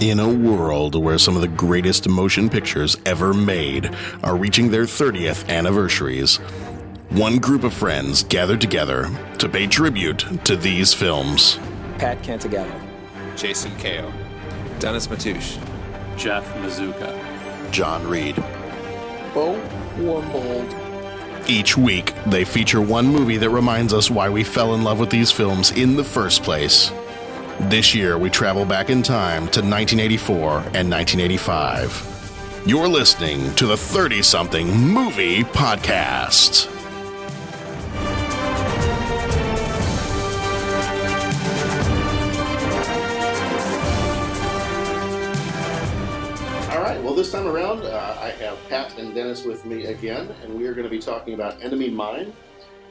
In a world where some of the greatest motion pictures ever made are reaching their 30th anniversaries, one group of friends gathered together to pay tribute to these films. Pat Cantagallo, Jason Kao, Dennis Matouche, Jeff Mazuka, John Reed. Bo Warmbold, Each week, they feature one movie that reminds us why we fell in love with these films in the first place. This year, we travel back in time to 1984 and 1985. You're listening to the 30 something movie podcast. All right, well, this time around, uh, I have Pat and Dennis with me again, and we are going to be talking about Enemy Mine.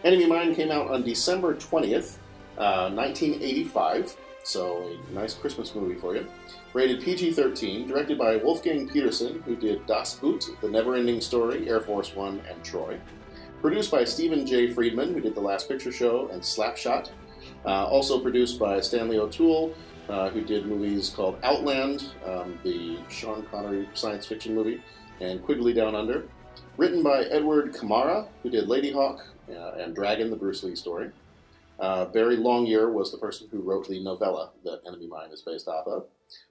Enemy Mine came out on December 20th, uh, 1985, so a nice Christmas movie for you. Rated PG 13, directed by Wolfgang Petersen, who did Das Boot, The Neverending Story, Air Force One, and Troy. Produced by Stephen J. Friedman, who did The Last Picture Show and Slapshot. Uh, also produced by Stanley O'Toole, uh, who did movies called Outland, um, the Sean Connery science fiction movie, and Quigley Down Under. Written by Edward Khmara, who did Ladyhawke uh, and Dragon, the Bruce Lee story. Uh, Barry Longyear was the person who wrote the novella that Enemy Mine is based off of.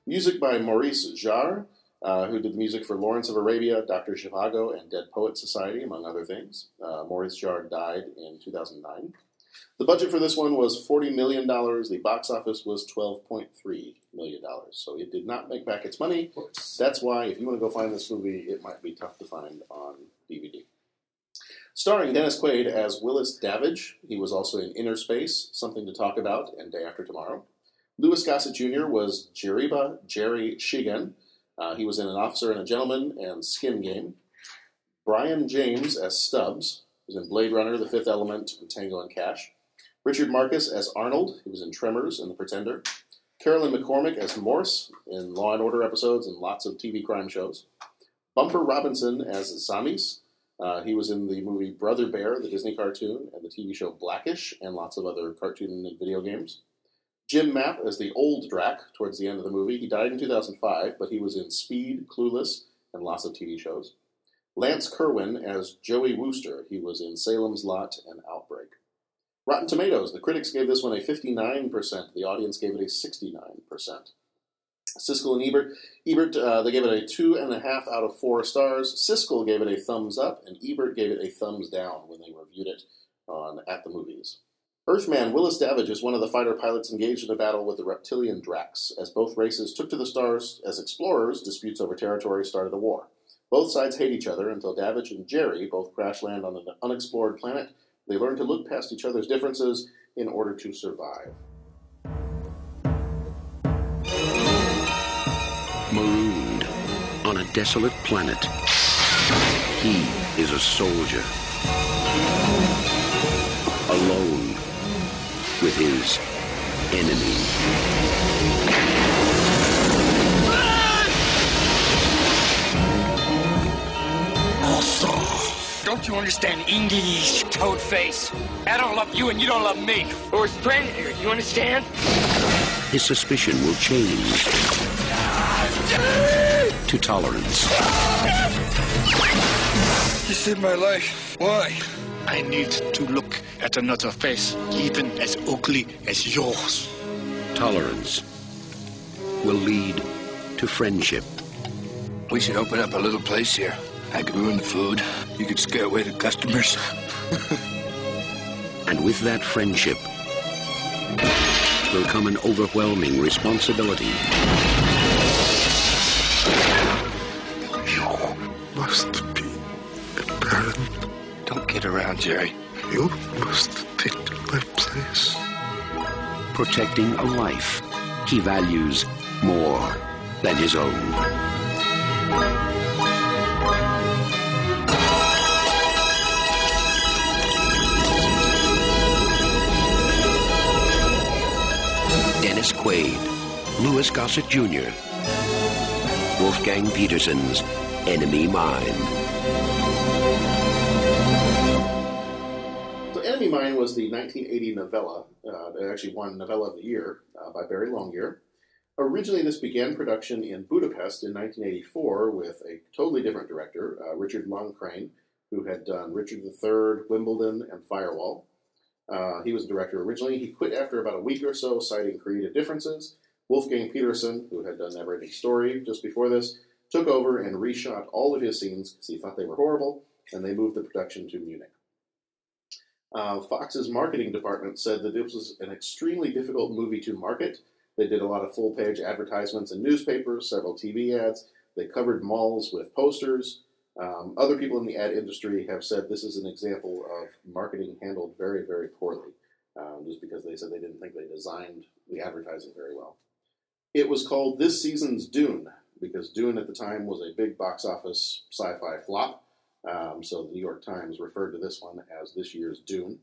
Music by Maurice Jarre, uh, who did the music for Lawrence of Arabia, Dr. Zhivago, and Dead Poet Society, among other things. Uh, Maurice Jarre died in 2009. The budget for this one was $40 million. The box office was $12.3 million. So it did not make back its money. That's why, if you want to go find this movie, it might be tough to find on DVD. Starring Dennis Quaid as Willis Davidge. He was also in Inner Space, Something to Talk About, and Day After Tomorrow. Louis Gossett Jr. was Jeriba Jerry Shigan. Uh, he was in An Officer and a Gentleman and Skin Game. Brion James as Stubbs. He was in Blade Runner, The Fifth Element, and Tango and Cash. Richard Marcus as Arnold. He was in Tremors and The Pretender. Carolyn McCormick as Morse in Law and Order episodes and lots of TV crime shows. Bumper Robinson as Zammis. Uh, he was in the movie Brother Bear, the Disney cartoon, and the TV show Blackish, and lots of other cartoon and video games. Jim Mapp as the old Drac towards the end of the movie. He died in 2005, but he was in Speed, Clueless, and lots of TV shows. Lance Kerwin as Joey Wooster. He was in Salem's Lot and Outbreak. Rotten Tomatoes. The critics gave this one a 59%. The audience gave it a 69%. Siskel and Ebert. Ebert, uh, they gave it a two and a half out of four stars. Siskel gave it a thumbs up, and Ebert gave it a thumbs down when they reviewed it on at the movies. Earthman Willis Davidge is one of the fighter pilots engaged in a battle with the reptilian Dracs. As both races took to the stars as explorers, disputes over territory started a war. Both sides hate each other until Davidge and Jerry both crash land on an unexplored planet. They learn to look past each other's differences in order to survive. Desolate planet. He is a soldier. Alone with his enemy. Don't you understand English, toad face? I don't love you and you don't love me. We're stranded here, you understand? His suspicion will change to tolerance. You saved my life. Why? I need to look at another face, even as ugly as yours. Tolerance will lead to friendship. We should open up a little place here. I could ruin the food. You could scare away the customers. And with that friendship will come an overwhelming responsibility. Must be a parent. Don't get around, Jerry. You must take my place. protecting a life he values more than his own. Dennis Quaid, Louis Gossett Jr., Wolfgang Petersen's Enemy Mine. So, Enemy Mine was the 1980 novella. Uh, actually won Novella of the Year uh, by Barry Longyear. Originally, this began production in Budapest in 1984 with a totally different director, uh, Richard Loncraine, who had done Richard III, Wimbledon, and Firewall. Uh, he was the director originally. He quit after about a week or so, citing creative differences. Wolfgang Petersen, who had done Neverending Story just before this, took over and reshot all of his scenes because he thought they were horrible, and they moved the production to Munich. Uh, Fox's marketing department said that this was an extremely difficult movie to market. They did a lot of full page advertisements in newspapers, several TV ads. They covered malls with posters. Um, other people in the ad industry have said this is an example of marketing handled very, very poorly, um, just because they said they didn't think they designed the advertising very well. It was called this season's Dune because Dune at the time was a big box office sci fi flop. Um, so the New York Times referred to this one as this year's Dune.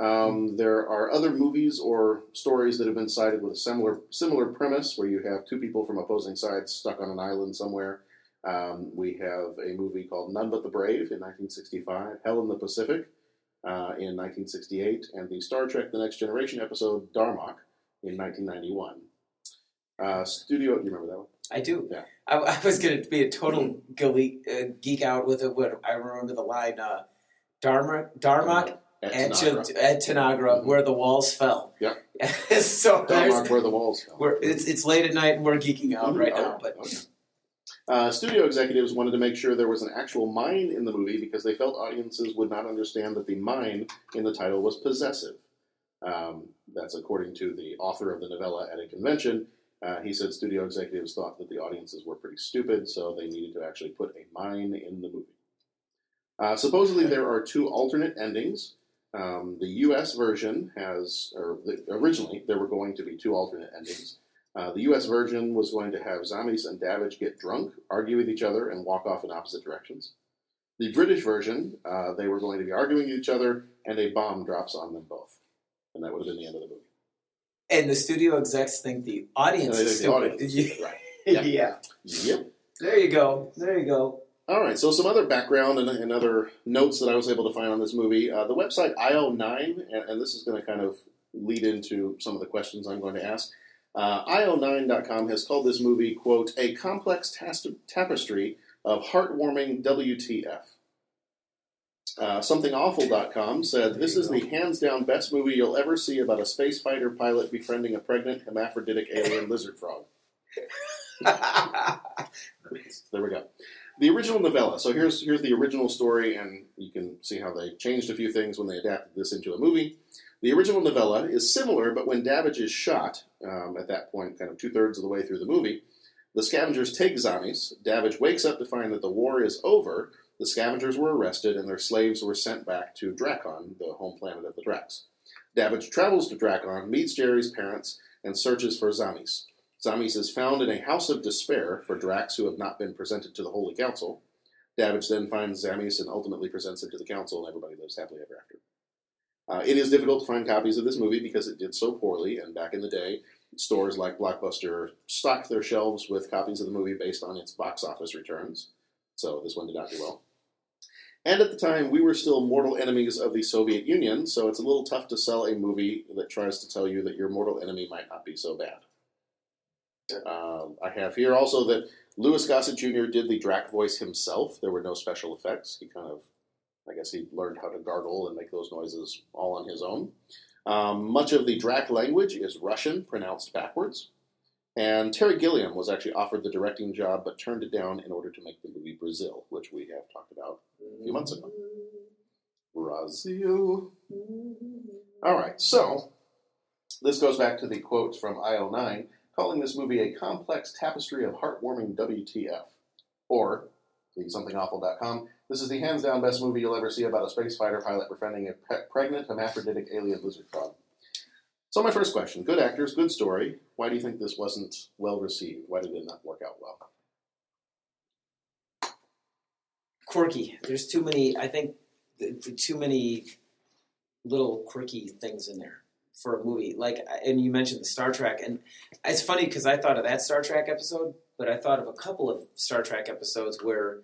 Um, there are other movies or stories that have been cited with a similar similar premise, where you have two people from opposing sides stuck on an island somewhere. Um, we have a movie called None But the Brave in 1965, Hell in the Pacific uh, in 1968, and the Star Trek: The Next Generation episode Darmok in 1991. Uh, studio, you remember that one? I do. Yeah. I, I was going to be a total geek, uh, geek out with it. When I remember the line, uh, Dharma, Darmok At at Tanagra. At Tanagra, where the walls fell. Yep. so Darmok, where the walls fell. we're, it's, it's late at night and we're geeking out right Oh, now. But okay. Uh, studio executives wanted to make sure there was an actual mine in the movie because they felt audiences would not understand that the mine in the title was possessive. Um, that's according to the author of the novella at a convention. Uh, he said studio executives thought that the audiences were pretty stupid, so they needed to actually put a mine in the movie. Uh, supposedly, there are two alternate endings. Um, the U.S. version has, or the, originally, there were going to be two alternate endings. Uh, the U.S. version was going to have Zammis and Davidge get drunk, argue with each other, and walk off in opposite directions. The British version, uh, they were going to be arguing with each other, and a bomb drops on them both. And that would have been the end of the movie. And the studio execs think the audience they is the audience right. yeah. Yeah. Yep. There you go. There you go. All right, so some other background and, and other notes that I was able to find on this movie. Uh, the website IO9, and, and this is going to kind of lead into some of the questions I'm going to ask. Uh, IO9.com has called this movie, quote, a complex tas- tapestry of heartwarming WTF. Uh, SomethingAwful.com said, This is the hands down best movie you'll ever see about a space fighter pilot befriending a pregnant hermaphroditic alien lizard frog. there we go. The original novella. So here's here's the original story, and you can see how they changed a few things when they adapted this into a movie. The original novella is similar, but when Davidge is shot, um, at that point, kind of two thirds of the way through the movie, the scavengers take Zammis. Davidge wakes up to find that the war is over. The scavengers were arrested, and their slaves were sent back to Dracon, the home planet of the Dracs. Davidge travels to Dracon, meets Jerry's parents, and searches for Zammis. Zammis is found in a house of despair for Dracs who have not been presented to the Holy Council. Davidge then finds Zammis and ultimately presents him to the Council, and everybody lives happily ever after. Uh, it is difficult to find copies of this movie because it did so poorly, and back in the day, stores like Blockbuster stocked their shelves with copies of the movie based on its box office returns. So this one did not do well. And at the time, we were still mortal enemies of the Soviet Union, so it's a little tough to sell a movie that tries to tell you that your mortal enemy might not be so bad. Um, I have here also that Louis Gossett Jr. did the Drac voice himself. There were no special effects. He kind of, I guess, he learned how to gargle and make those noises all on his own. Um, much of the Drac language is Russian, pronounced backwards. And Terry Gilliam was actually offered the directing job, but turned it down in order to make the movie Brazil, which we have talked about a few months ago. Brazil. All right, so this goes back to the quote from IO9, calling this movie a complex tapestry of heartwarming WTF. Or, the somethingawful.com, this is the hands down best movie you'll ever see about a space fighter pilot befriending a pre- pregnant hermaphroditic alien lizard frog. So, my first question good actors, good story. Why do you think this wasn't well received? Why did it not work out well? quirky. There's too many. I think th- th- too many little quirky things in there for a movie. Like, and you mentioned the Star Trek, and it's funny because I thought of that Star Trek episode, but I thought of a couple of Star Trek episodes where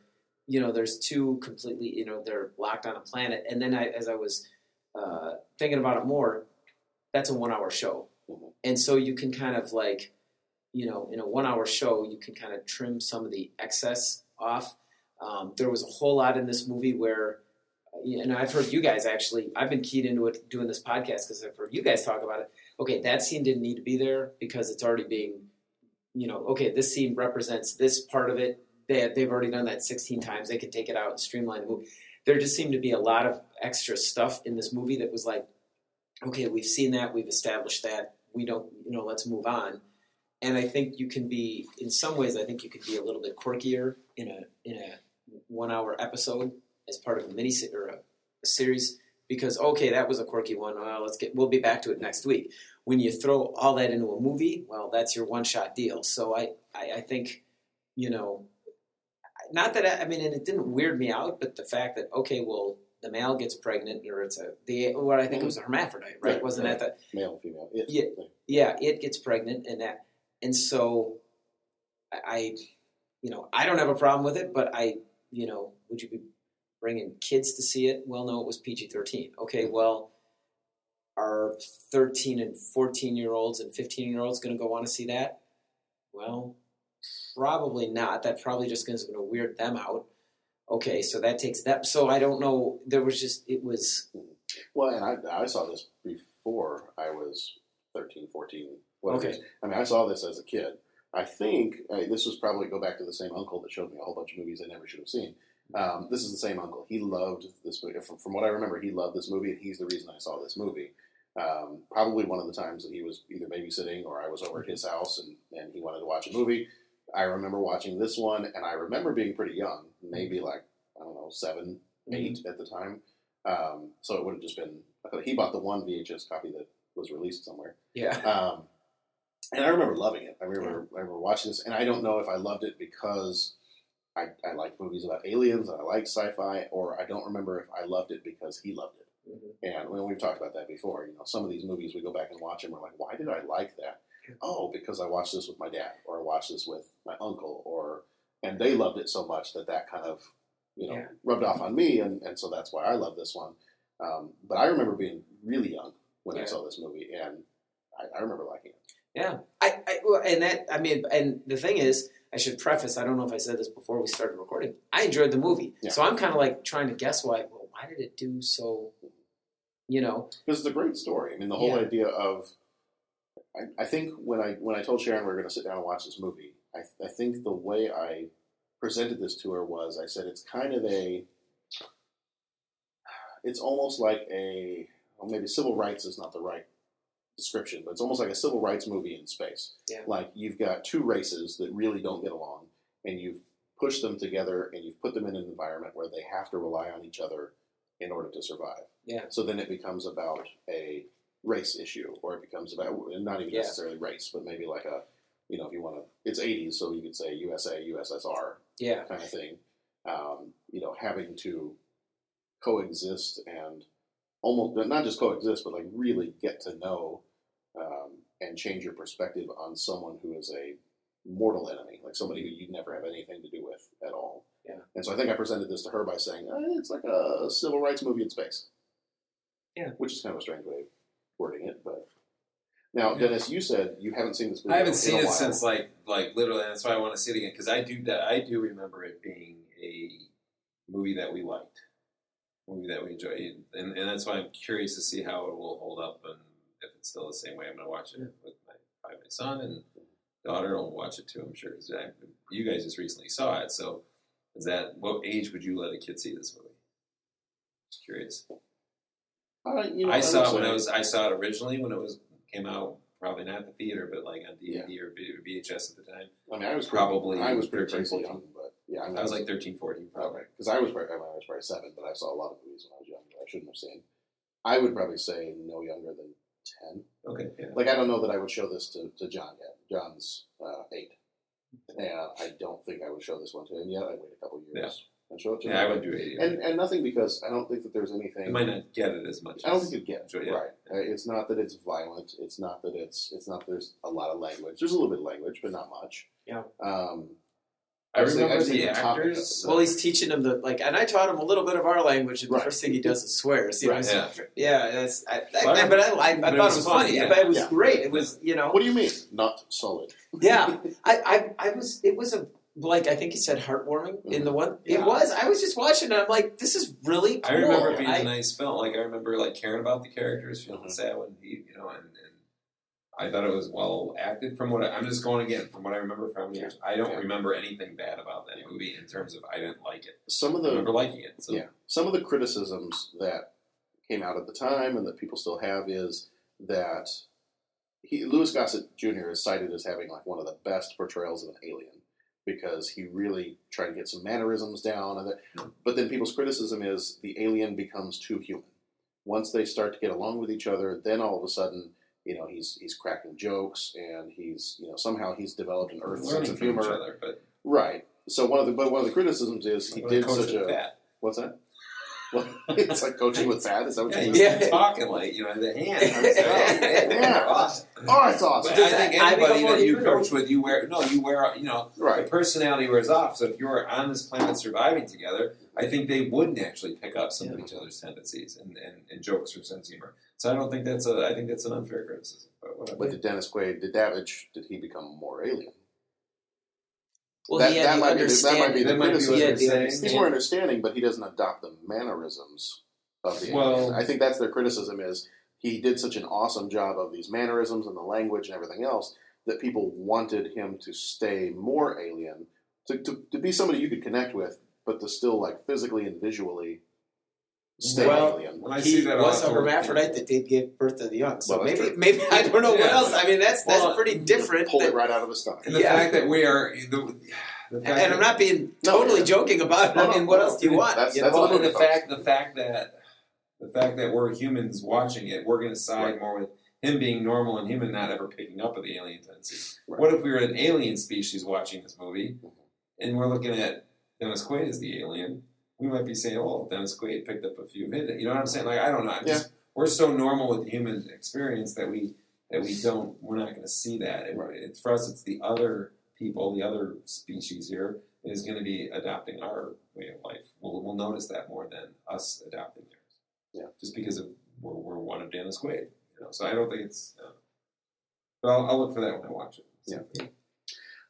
you know there's two completely you know they're locked on a planet, and then I, as I was uh, thinking about it more, that's a one-hour show, Mhm. and so you can kind of like you know, in a one-hour show, you can kind of trim some of the excess off. Um, there was a whole lot in this movie where, and I've heard you guys actually. I've been keyed into it doing this podcast because I've heard you guys talk about it. Okay, that scene didn't need to be there because it's already being, you know, okay, this scene represents this part of it. They, they've already done that 16 times. They could take it out and streamline the movie. There just seemed to be a lot of extra stuff in this movie that was like, okay, we've seen that, we've established that. We don't, you know, let's move on. And I think you can be, in some ways, I think you could be a little bit quirkier in a in a one hour episode as part of a mini or a, a series because okay, that was a quirky one. Well, let's get we'll be back to it next week. When you throw all that into a movie, well, that's your one shot deal. So I, I, I think, you know, not that I, I mean, and it didn't weird me out, but the fact that okay, well, the male gets pregnant, or it's a the what I think it was a mm-hmm. hermaphrodite, right? Right, Wasn't right. that the Male and female. It, Yeah. yeah, it gets pregnant, and that, and so I- I, you know, I don't have a problem with it, but I, you know, would you be bringing kids to see it? Well, no, it was PG thirteen. Okay, mm-hmm. well, are thirteen and fourteen year olds and fifteen year olds going to go want to see that? Well, probably not. That probably just is going to weird them out. Okay, so that takes that. So I don't know. There was just it was Well, and I, I saw this before I was 13, 14, whatever. Okay. I mean, I saw this as a kid. I think uh, this was probably go back to the same uncle that showed me a whole bunch of movies I never should have seen. Um, this is the same uncle. He loved this movie. From, from what I remember, he loved this movie, and he's the reason I saw this movie. Um, probably one of the times that he was either babysitting or I was over at his house and, and he wanted to watch a movie. I remember watching this one, and I remember being pretty young, maybe like, I don't know, seven, eight at the time. Um, so it would have just been, he bought the one VHS copy that was released somewhere. yeah. Um, and I remember loving it. I remember, I remember watching this, and I don't know if I loved it because I, I like movies about aliens and I like sci-fi, or I don't remember if I loved it because he loved it. Mhm. And when we've talked about that before, you know, some of these movies we go back and watch them, we're like, why did I like that? Oh, because I watched this with my dad, or I watched this with my uncle, or and they loved it so much that that kind of, you know, Yeah. rubbed off on me, and, and so that's why I love this one. Um, but I remember being really young when I saw this movie, and I, I remember liking it. Yeah, I, I and that I mean, and the thing is, I should preface. I don't know if I said this before we started recording. I enjoyed the movie, Yeah. so I'm kind of like trying to guess why. Well, why did it do so? You know, because it's a great story. I mean, the whole Yeah. idea of I, I think when I when I told Sharon we were going to sit down and watch this movie, I, I think the way I presented this to her was I said it's kind of a it's almost like a well, maybe civil rights is not the right description, but it's almost like a civil rights movie in space. Yeah. Like you've got two races that really don't get along, and you've pushed them together, and you've put them in an environment where they have to rely on each other in order to survive. Yeah. So then it becomes about a race issue, or it becomes about not even Yeah. necessarily race, but maybe like a, you know, if you want to, it's 80s, so you could say USA, USSR yeah, kind of thing. Um, you know, having to coexist and almost not just coexist, but like really get to know um, and change your perspective on someone who is a mortal enemy, like somebody who you'd never have anything to do with at all. Yeah. And so I think I presented this to her by saying eh, it's like a civil rights movie in space. Yeah. Which is kind of a strange way wording it, but. Now, Dennis, you said you haven't seen this movie. I haven't seen it since like like literally. That's why I want to see it again because I do that. I do remember it being a movie that we liked, movie that we enjoyed, and, and that's why I'm curious to see how it will hold up and if it's still the same way. I'm going to watch it with my my son and daughter. I'll watch it too. I'm sure. 'cause I- You guys just recently saw it, so is that what age would you let a kid see this movie? Just curious. Uh, you know, I saw it when it was. I saw it originally when it was came out. Probably not at the theater, but like on DVD or V- VHS at the time. I mean, I was Probably I was pretty 13, crazy 14. young, but yeah, I, mean, I was like 13, 14, probably. because I was probably, I, mean, I was probably seven, but I saw a lot of movies when I was young that I shouldn't have seen. I would probably say no younger than ten. Okay, yeah. Like I don't know that I would show this to, to John yet. John's uh, eight, and I don't think I would show this one to him yet. I'd wait a couple years and show it to him. Yeah, I would do 80. And and nothing because I don't think that there's I anything. might not get it as much. I don't as- think you'd get enjoy it. it. Right. Uh, It's not that it's violent. It's not that it's it's not that there's a lot of language. There's a little bit of language, but not much. Yeah. Um, I As the- remember as the the topic of actors. it. Well, he's teaching him the like, and I taught him a little bit of our language, and Right. the first thing he does is swears. You know, Right. so- yeah, that's. I, I, Well, I- but I, I, I but thought it it was was funny, funny. yeah. But it was Yeah. great. It was, you know, What do you mean? Not solid. yeah. I, I, I was. It was a like I think he said heartwarming in the one. It was. I was just watching, and I'm like, this is really. I remember it being I- a nice film. Like I remember like caring about the characters, feeling Mhm. sad when he, you know, and, and I thought it was well acted. From what I, I'm just going again from what I remember from years. I don't Yeah. remember anything bad about that movie in terms of I didn't like it. Some of I the remember liking it. So Yeah. Some of the criticisms that came out at the time and that people still have is that he, Louis Gossett Jr. is cited as having like one of the best portrayals of an alien because he really tried to get some mannerisms down. And that, but then people's criticism is the alien becomes too human. Once they start to get along with each other, then all of a sudden, you know, he's he's cracking jokes and he's you know somehow he's developed an earth sense of humor. other, but Right. So one of the but one of the criticisms is he did such a that. what's that? Well, it's like coaching with Thad. Is that what Yeah, you you mean? Yeah. talking like you know the hand. Yeah. Awesome. Oh, it's awesome. But I think that- I become anybody more that you human or- coach with, you wear no, you wear you know Right. the personality wears off. So if you're on this planet surviving together, I think they would naturally pick up some of each other's tendencies and, and, and jokes or sense humor. So I don't think that's a I think that's an unfair criticism. But. But did Dennis Quaid, did Davidge, did he become more alien? Well, that, he had that the might be that might be the That might be what criticism. Yeah, saying. He's understanding. more understanding, but he doesn't adopt the mannerisms of the Well- alien. I think that's their criticism is he did such an awesome job of these mannerisms and the language and everything else that people wanted him to stay more alien, to, to, to be somebody you could connect with, but to still like physically and visually stay Well, alien. when I he see that was a also- hermaphrodite that did give birth to the young. So Well, maybe, true. maybe I don't know what else. I mean, that's that's Well, pretty different. Pull that- it right out of his stomach. And the Yeah. fact that we are the, the fact and that, I'm not being totally yeah. joking about it. No, I no, mean, what no, else do you want? That's- you that's know? well, the folks. fact the fact that the fact that we're humans watching it, we're going to side Right. more with him being normal and him and not ever picking up with the alien tendency. Right. What if we were an alien species watching this movie, Mhm. and we're looking at Dennis Quaid as the alien? We might be saying, "Oh, Dennis Quaid picked up a few hit." You know what I'm saying? Like I don't know. I'm just we're so normal with the human experience that we that we don't we're not going to see that. It, it's for us. It's the other people, the other species here is going to be adopting our way of life. We'll, we'll notice that more than us adopting theirs. Yeah. Just because of we're, we're one of Dennis Quaid. You know, so I don't think it's. Uh, but I'll, I'll look for that when I watch it. Yeah.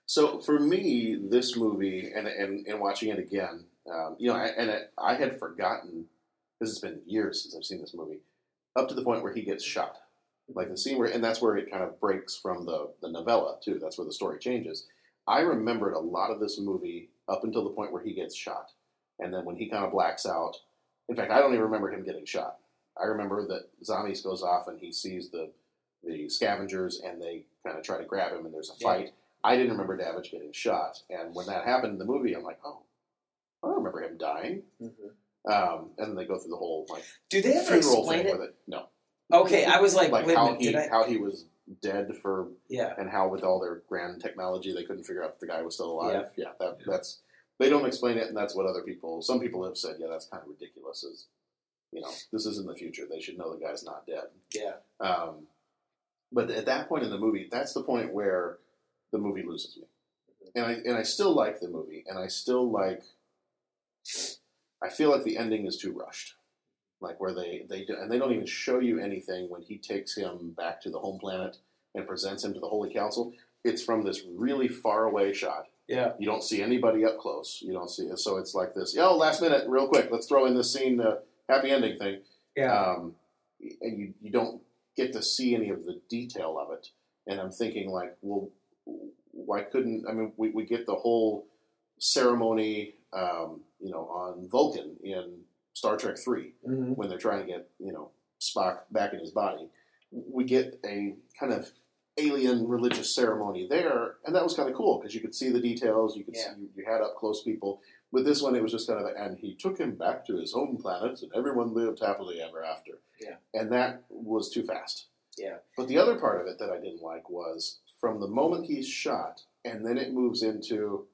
So for me, this movie and and, and watching it again, um, you know, I, and it, I had forgotten because it's been years since I've seen this movie, up to the point where he gets shot, like the scene where, and that's where it kind of breaks from the the novella too. That's where the story changes. I remembered a lot of this movie up until the point where he gets shot, and then when he kind of blacks out. In fact, I don't even remember him getting shot. I remember that Zammis goes off and he sees the the scavengers and they kind of try to grab him and there's a Yeah. fight. I didn't remember Davidge getting shot, and when that happened in the movie, I'm like, oh, I don't remember him dying. Mhm. Um, and then they go through the whole like Do they ever funeral explain thing it? with it. No, Okay, I was like, like wait a how minute, he I? how he was dead for Yeah, and how with all their grand technology they couldn't figure out if the guy was still alive. Yeah, that Yeah. that's they don't explain it, and that's what other people. Some people have said, yeah, that's kind of ridiculous. Is you know, this is in the future. They should know the guy's not dead. yeah. Um, but at that point in the movie, that's the point where the movie loses me, and I and I still like the movie, and I still like. I feel like the ending is too rushed, like where they they do, and they don't even show you anything when he takes him back to the home planet and presents him to the Holy Council. It's from this really far away shot. Yeah. You don't see anybody up close. You don't see it, so it's like this. Oh, last minute, real quick, let's throw in this scene, uh, happy ending thing Yeah. um, and you, you don't get to see any of the detail of it. And I'm thinking, like, well, why couldn't I mean we, we get the whole ceremony, um, you know, on Vulcan in Star Trek Three hmm when they're trying to get you know Spock back in his body. We get a kind of alien religious ceremony there, and that was kind of cool because you could see the details. You could Yeah. see you, you had up close people. With this one, it was just kind of, and he took him back to his home planet, and everyone lived happily ever after. Yeah. and that was too fast. Yeah. But the other part of it that I didn't like was from the moment he's shot, and then it moves into,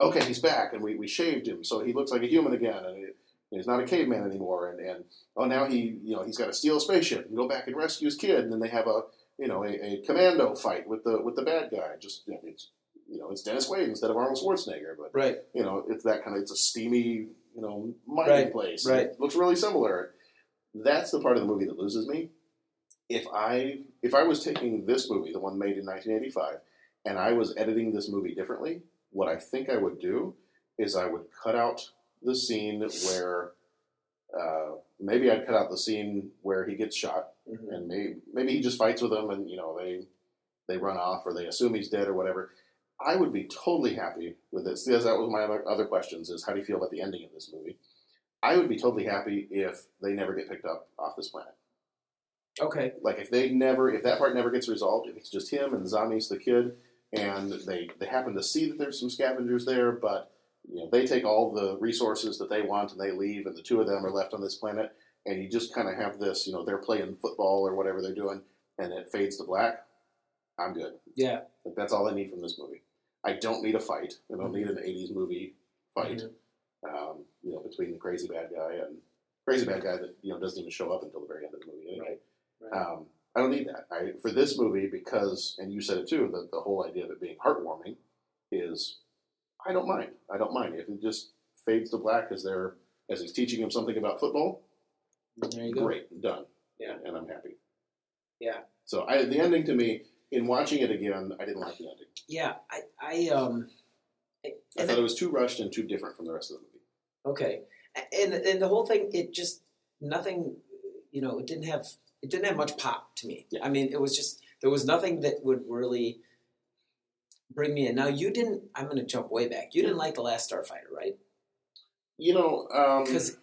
okay, he's back, and we, we shaved him, so he looks like a human again, and he, he's not a caveman anymore, and, and oh, now he, you know, he's got to steal a spaceship and go back and rescue his kid, and then they have a, you know, a, a commando fight with the with the bad guy. Just, you know, it's, you know, it's Dennis Quaid instead of Arnold Schwarzenegger, but Right. you know, it's that kind of it's a steamy, you know, mining Right, place. right. It looks really similar. That's the part of the movie that loses me. If I if I was taking this movie, the one made in 1985, and I was editing this movie differently, what I think I would do is I would cut out the scene where uh, maybe I'd cut out the scene where he gets shot, Mhm. and maybe maybe he just fights with them, and you know they they run off or they assume he's dead or whatever. I would be totally happy with this because that was my other, other questions: is how do you feel about the ending of this movie? I would be totally happy if they never get picked up off this planet. Okay. Like if they never, if that part never gets resolved, if it's just him and the Zammis, the kid, and they they happen to see that there's some scavengers there, but you know they take all the resources that they want and they leave, and the two of them are left on this planet, and you just kind of have this, you know, they're playing football or whatever they're doing, and it fades to black. I'm good. Yeah. Like that's all I need from this movie. I don't need a fight. I don't need an '80s movie fight. Um, you know, between the crazy bad guy and crazy bad guy that you know doesn't even show up until the very end of the movie. Anyway. Right. Um, I don't need that. I for this movie because, and you said it too, that the whole idea of it being heartwarming is, I don't mind. I don't mind if it just fades to black as they're as he's teaching him something about football. There you go. Great, done. Yeah. and I'm happy. Yeah. So I, the ending to me, in watching it again, I didn't like the ending. Yeah. I. I um. I and thought it was too rushed and too different from the rest of the movie. Okay, and and the whole thing, it just nothing. You know, it didn't have it didn't have much pop to me. Yeah. I mean, it was just there was nothing that would really bring me in. Now, you didn't. I'm going to jump way back. You didn't like the Last Starfighter, right? You know, um, Because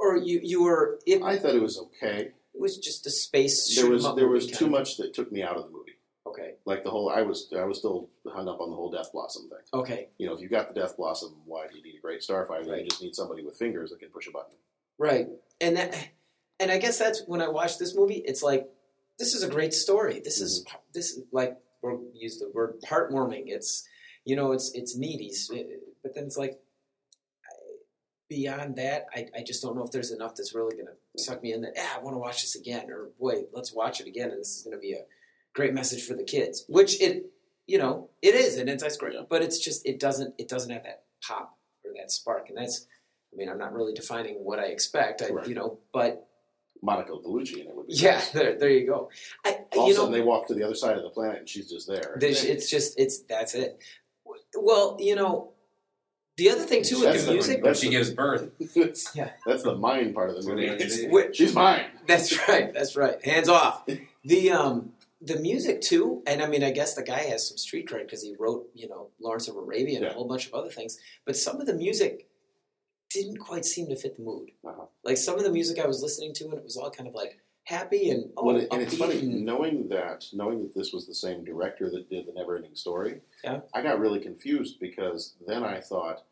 or you you were it, I thought it was okay. it was just a space. There was there was too of- much that took me out of the movie. Okay, Like the whole, I was I was still hung up on the whole Death Blossom thing. okay, You know, if you got the Death Blossom, why do you need a great starfighter? Right. You just need somebody with fingers that can push a button. right, and that and I guess that's when I watch this movie. It's like this is a great story. This is this like we'll use the word heartwarming. It's you know it's it's needy, but then it's like beyond that, I, I just don't know if there's enough that's really going to suck me in. That ah, I want to watch this again, or boy, let's watch it again, and this is going to be a great message for the kids. Which it you know it is, and it's great, Yeah. but it's just it doesn't it doesn't have that pop or that spark, and that's. I mean, I'm not really defining what I expect, I, Right. you know, but Monica Bellucci and it would be yeah, nice. there, there you go. I, All you of a know, sudden they walk to the other side of the planet and she's just there. there's, it's just it's that's it. Well, you know, the other thing too with That's the the- music. When she gives birth. That's- Yeah. That's the mind part of the movie. it is. It's- She's mine. That's right. That's right. Hands off. The um the music too, and I mean, I guess the guy has some street cred because he wrote, you know, Lawrence of Arabia and Yeah. a whole bunch of other things. But some of the music didn't quite seem to fit the mood. Uh-huh. Like some of the music I was listening to, and it was all kind of like happy and oh, Well, and it's funny and- knowing that, knowing that this was the same director that did the Neverending Story. Yeah. I got really confused because then I thought,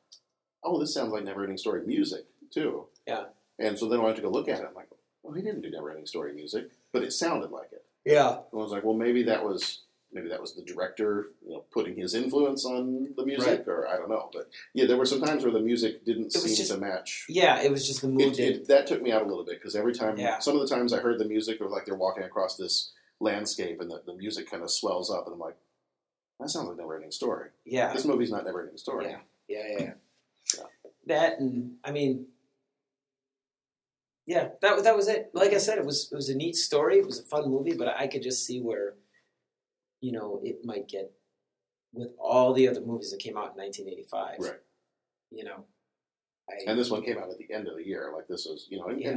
oh, this sounds like Neverending Story music too. Yeah. And so then I went to go look at it. I'm like, oh, he didn't do Neverending Story music, but it sounded like it. yeah, and I was like, well, maybe that was maybe that was the director, you know, putting his influence on the music, or I don't know. But yeah, there were some times where the music didn't seem just- to match. yeah. It was just the mood. It, it, that took me out a little bit because every time, Yeah. some of the times I heard the music, it was like they're walking across this landscape, and the, the music kind of swells up, and I'm like, that sounds like Never Ending Story. yeah, This movie's not Never Ending Story. Yeah, yeah, yeah. Yeah. That and I mean, yeah, that was that was it. Like I said, it was it was a neat story. It was a fun movie, but I could just see where, you know, it might get with all the other movies that came out in 1985. Right. You know, I, And this one came out at the end of the year. Like this was, you know, and, yeah.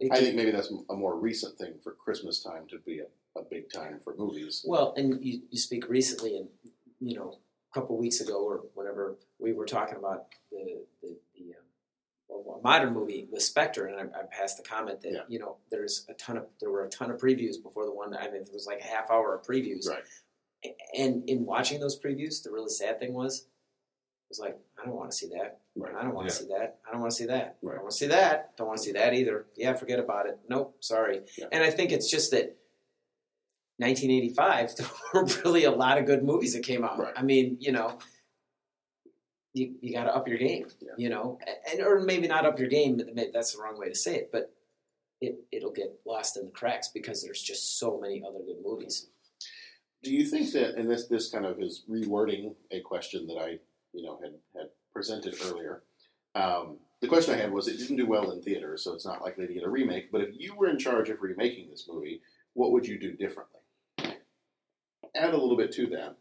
and I think maybe that's a more recent thing for Christmas time to be a, a big time for movies. Well, and you, you speak recently, and you know, a couple weeks ago or whenever we were talking about the the, well, modern movie, The Spectre, and I, I passed the comment that Yeah. you know there's a ton of there were a ton of previews before the one. I mean, it was like a half hour of previews, Right. and in watching those previews, the really sad thing was, it was like I don't want to see that. Right. I don't want to Yeah. see that. I don't want to see that. Right. I don't want to see that. Don't want to see that either. Yeah, forget about it. Nope, sorry. Yeah. And I think it's just that 1985, there were really a lot of good movies that came out. Right. I mean, you know, you, you got to up your game, Yeah. you know, and or maybe not up your game. but That's the wrong way to say it, but it it'll get lost in the cracks because there's just so many other good movies. Do you think that, and this this kind of is rewording a question that I you know had had presented earlier. Um, the question I had was, it didn't do well in theaters, so it's not likely to get a remake. But if you were in charge of remaking this movie, what would you do differently? Add a little bit to that.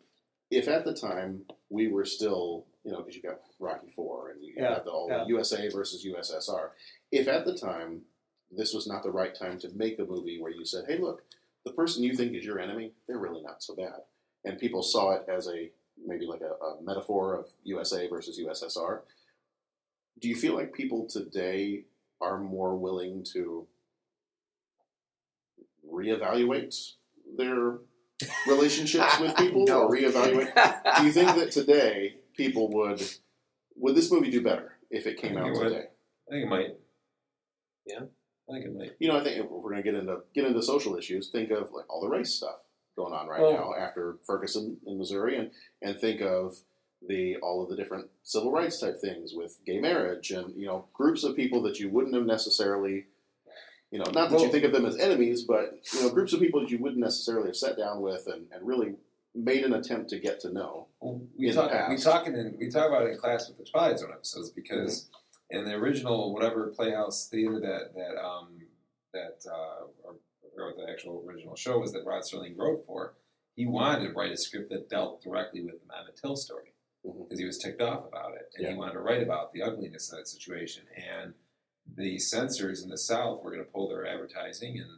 If at the time we were still, you know, because you've got Rocky Four and you Yeah, got the whole yeah. USA versus USSR, if at the time this was not the right time to make a movie where you said, "Hey, look, the person you think is your enemy, they're really not so bad," and people saw it as a maybe like a, a metaphor of USA versus USSR. Do you feel like people today are more willing to reevaluate their relationships with people, No. or reevaluate? Do you think that today people would would this movie do better if it came out think it would. today? I think it might. Yeah. I think it might. You know, I think if we're going to get into get into social issues, think of like all the race stuff going on right Well- now after Ferguson in Missouri, and and think of the all of the different civil rights type things with gay marriage, and you know, groups of people that you wouldn't have necessarily, you know, not that you think of them as enemies, but you know, groups of people that you wouldn't necessarily have sat down with and, and really made an attempt to get to know. Well, we talk we talk in we talk about it in class with the Twilight Zone episodes because in the original whatever Playhouse Theater that that um that uh, or, or the actual original show was that Rod Serling wrote for, he wanted to write a script that dealt directly with the Emmett Till story because he was ticked off about it and Yeah. he wanted to write about the ugliness of that situation and the censors in the South were going to pull their advertising and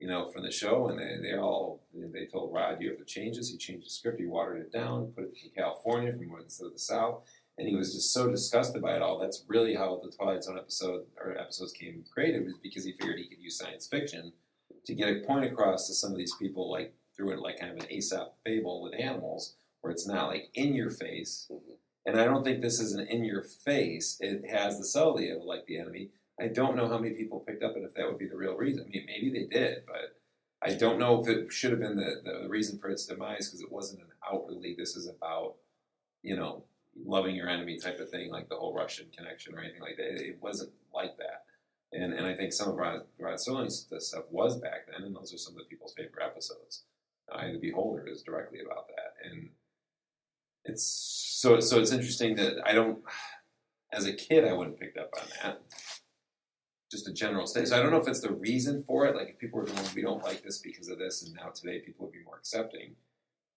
you know, from the show, and they, they all they told Rod, "You have to change this." He changed the script. He watered it down, put it in California from instead of the South, and he was just so disgusted by it all. That's really how the Twilight Zone episode or episodes came created, was because he figured he could use science fiction to get a point across to some of these people, like through it like kind of an Aesop fable with animals, where it's not like in your face. Mm-hmm. And I don't think this is an in your face. It has the subtlety of like the enemy. I don't know how many people picked up it if that would be the real reason. I mean, maybe they did, but I don't know if it should have been the, the reason for its demise because it wasn't an outwardly, this is about, you know, loving your enemy type of thing, like the whole Russian connection or anything like that. It wasn't like that. And, and I think some of Rod, Rod Serling's stuff was back then, and those are some of the people's favorite episodes. The Beholder is directly about that. And it's so so it's interesting that I don't as a kid I wouldn't picked up on that. Just a general state. So I don't know if it's the reason for it. Like if people are going, we don't like this because of this, and now today people would be more accepting.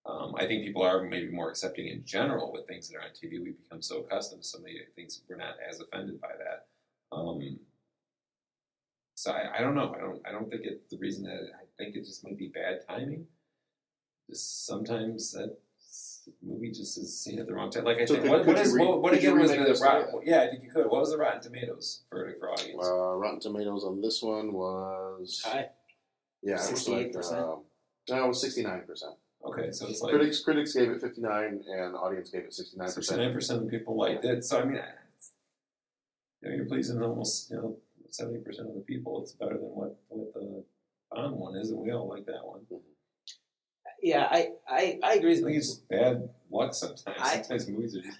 Um, I think people are maybe more accepting in general with things that are on TV. We become so accustomed to so many things we're not as offended by that. Um, so I, I don't know. I don't. I don't think it's the reason that I think it just might be bad timing. Just sometimes that movie just is seen at the wrong time. Like I So think, could- what, could what, re- what, what again was remake the this Rotten? today? Yeah, I think you could. What was the Rotten Tomatoes verdict for audience? Uh, Rotten Tomatoes on this one was High. yeah, it was like 68%? uh, no, it was sixty nine percent. okay, so it's like Critics critics gave it fifty nine, and audience gave it sixty nine percent. Sixty nine percent of people liked it. So I mean, you know, you're pleasing almost you know seventy percent of the people. It's better than what what the Bond one is, and we all like that one. Yeah, I, I, I agree I with think you. it's bad luck sometimes. I- sometimes movies are just.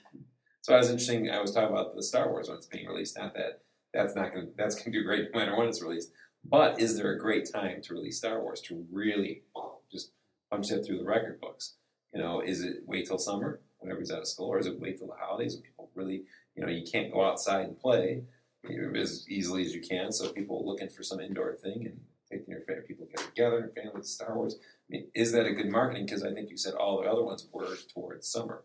So I was interesting. I was talking about the Star Wars when it's being released. Not that that's not going. to That's going to do great no matter when it's released. But is there a great time to release Star Wars to really just punch it through the record books? You know, is it wait till summer when everybody's out of school, or is it wait till the holidays when people really, you know, you can't go outside and play as easily as you can. So people looking for some indoor thing and taking your favorite people get together and families, Star Wars. I mean, is that a good marketing? Because I think you said all the other ones were towards summer.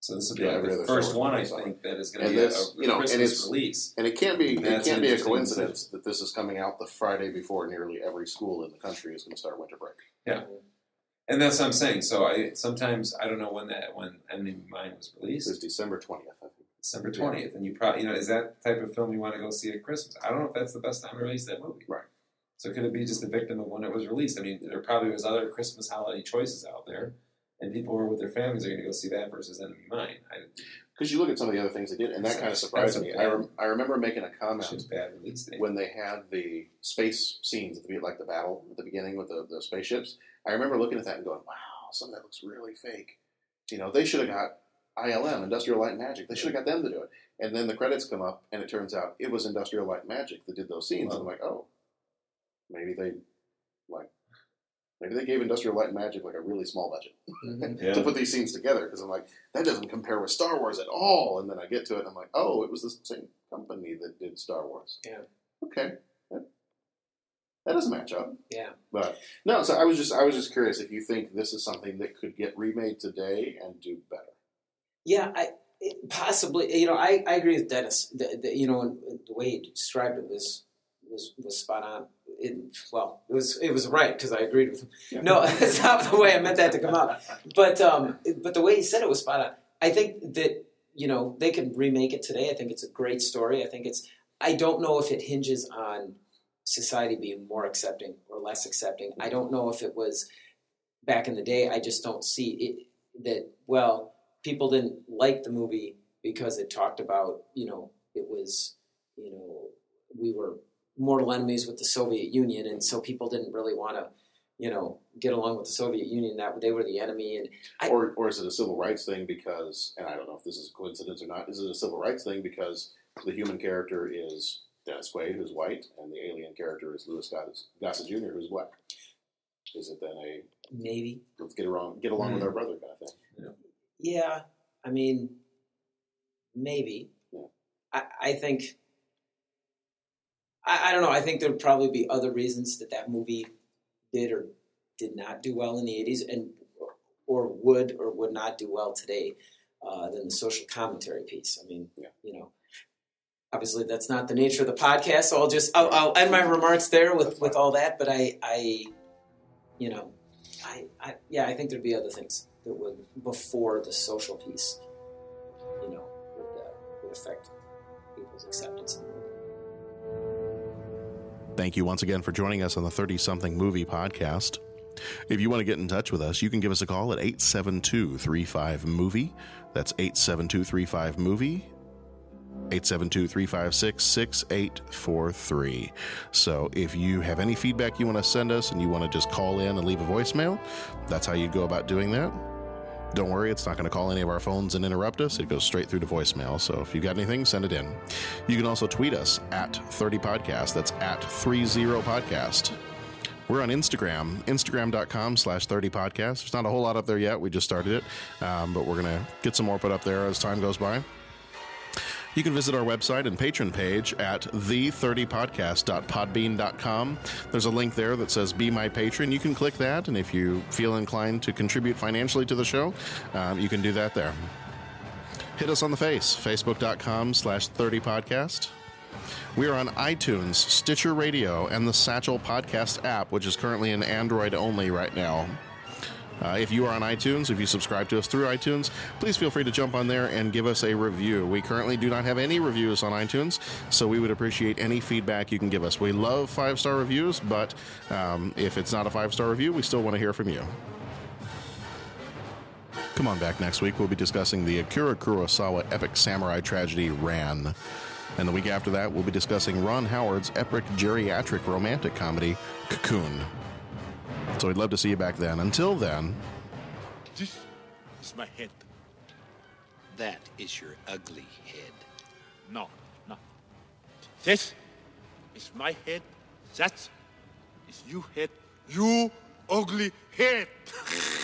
So this would be Yeah, like the first one, I think, that is going to be a, this, a you know, and Christmas it's- release. And it can't be it can't be a coincidence that this is coming out the Friday before nearly every school in the country is going to start winter break. Yeah, and that's what I'm saying. So I sometimes I don't know when that when Enemy of Mine was released, is December twentieth, December twentieth, and you probably you know is that the type of film you want to go see at Christmas? I don't know if that's the best time to release that movie. Right. So could it be just a victim of when it was released? I mean, there probably was other Christmas holiday choices out there, and people who are with their families are going to go see that versus Enemy Mine. Because you look at some of the other things they did, and that kind of surprised me. I, rem- I remember making a comment when they had the space scenes at the like the battle at the beginning with the, the spaceships. I remember looking at that and going, "Wow, some of that looks really fake." You know, they should have got ILM, Industrial Light and Magic. They should have got them to do it. And then the credits come up, and it turns out it was Industrial Light and Magic that did those scenes. And I'm like, oh, maybe they like Maybe they gave Industrial Light and Magic like a really small budget Mhm. Yeah. to put these scenes together because I'm like, that doesn't compare with Star Wars at all. And then I get to it and I'm like, oh, it was the same company that did Star Wars. Yeah. Okay. That, that doesn't match up. Yeah. But no, so I was just I was just curious if you think this is something that could get remade today and do better. Yeah, I it, possibly. You know, I, I agree with Dennis. The, the, you know, the way he described it was was was spot on. It, well, it was it was right because I agreed with him. Yeah. No, that's not the way I meant that to come out. But um, but the way he said it was spot on. I think that you know they can remake it today. I think it's a great story. I think it's. I don't know if it hinges on society being more accepting or less accepting. I don't know if it was back in the day. I just don't see it that well. People didn't like the movie because it talked about you know it was you know we were mortal enemies with the Soviet Union, and so people didn't really want to you know get along with the Soviet Union. That they were the enemy, and I- or or is it a civil rights thing because and I don't know if this is a coincidence or not, is it a civil rights thing because the human character is Dennis Quaid, who's white, and the alien character is Louis Goss- Gossett Jr., who's black? Is it then a maybe let's get along get along with hmm. our brother kind of thing? Yeah, I mean, maybe. Yeah. I, I think. I, I don't know. I think there'd probably be other reasons that that movie did or did not do well in the '80s, and or would or would not do well today uh, than the social commentary piece. I mean, Yeah. you know, obviously that's not the nature of the podcast. So I'll just I'll, I'll end my remarks there with with all that. But I I, you know, I, I yeah, I think there'd be other things that would before the social piece, you know, would, uh, would affect people's acceptance. of the movie. Thank you once again for joining us on the 30 something movie podcast. If you want to get in touch with us, you can give us a call at 872 35 movie. That's 872 35 movie. 872 356 6843. So, if you have any feedback you want to send us and you want to just call in and leave a voicemail, that's how you go about doing that. Don't worry, it's not going to call any of our phones and interrupt us. It goes straight through to voicemail. So if you've got anything, send it in. You can also tweet us at 30podcast. That's at 30podcast. We're on Instagram, instagram.com slash 30podcast. There's not a whole lot up there yet. We just started it, um, but we're going to get some more put up there as time goes by. You can visit our website and patron page at the30podcast.podbean.com. There's a link there that says Be My Patron. You can click that, and if you feel inclined to contribute financially to the show, um, you can do that there. Hit us on the face, facebook.com slash 30podcast. We are on iTunes, Stitcher Radio, and the Satchel Podcast app, which is currently in Android only right now. Uh, if you are on iTunes, if you subscribe to us through iTunes, please feel free to jump on there and give us a review. We currently do not have any reviews on iTunes, so we would appreciate any feedback you can give us. We love five star reviews, but um, if it's not a five star review, we still want to hear from you. Come on back next week. We'll be discussing the Akira Kurosawa epic samurai tragedy Ran. And the week after that, we'll be discussing Ron Howard's epic geriatric romantic comedy Cocoon. So we'd love to see you back then. Until then, This is my head. That is your ugly head. No, no. This is my head. That is you head. You ugly head.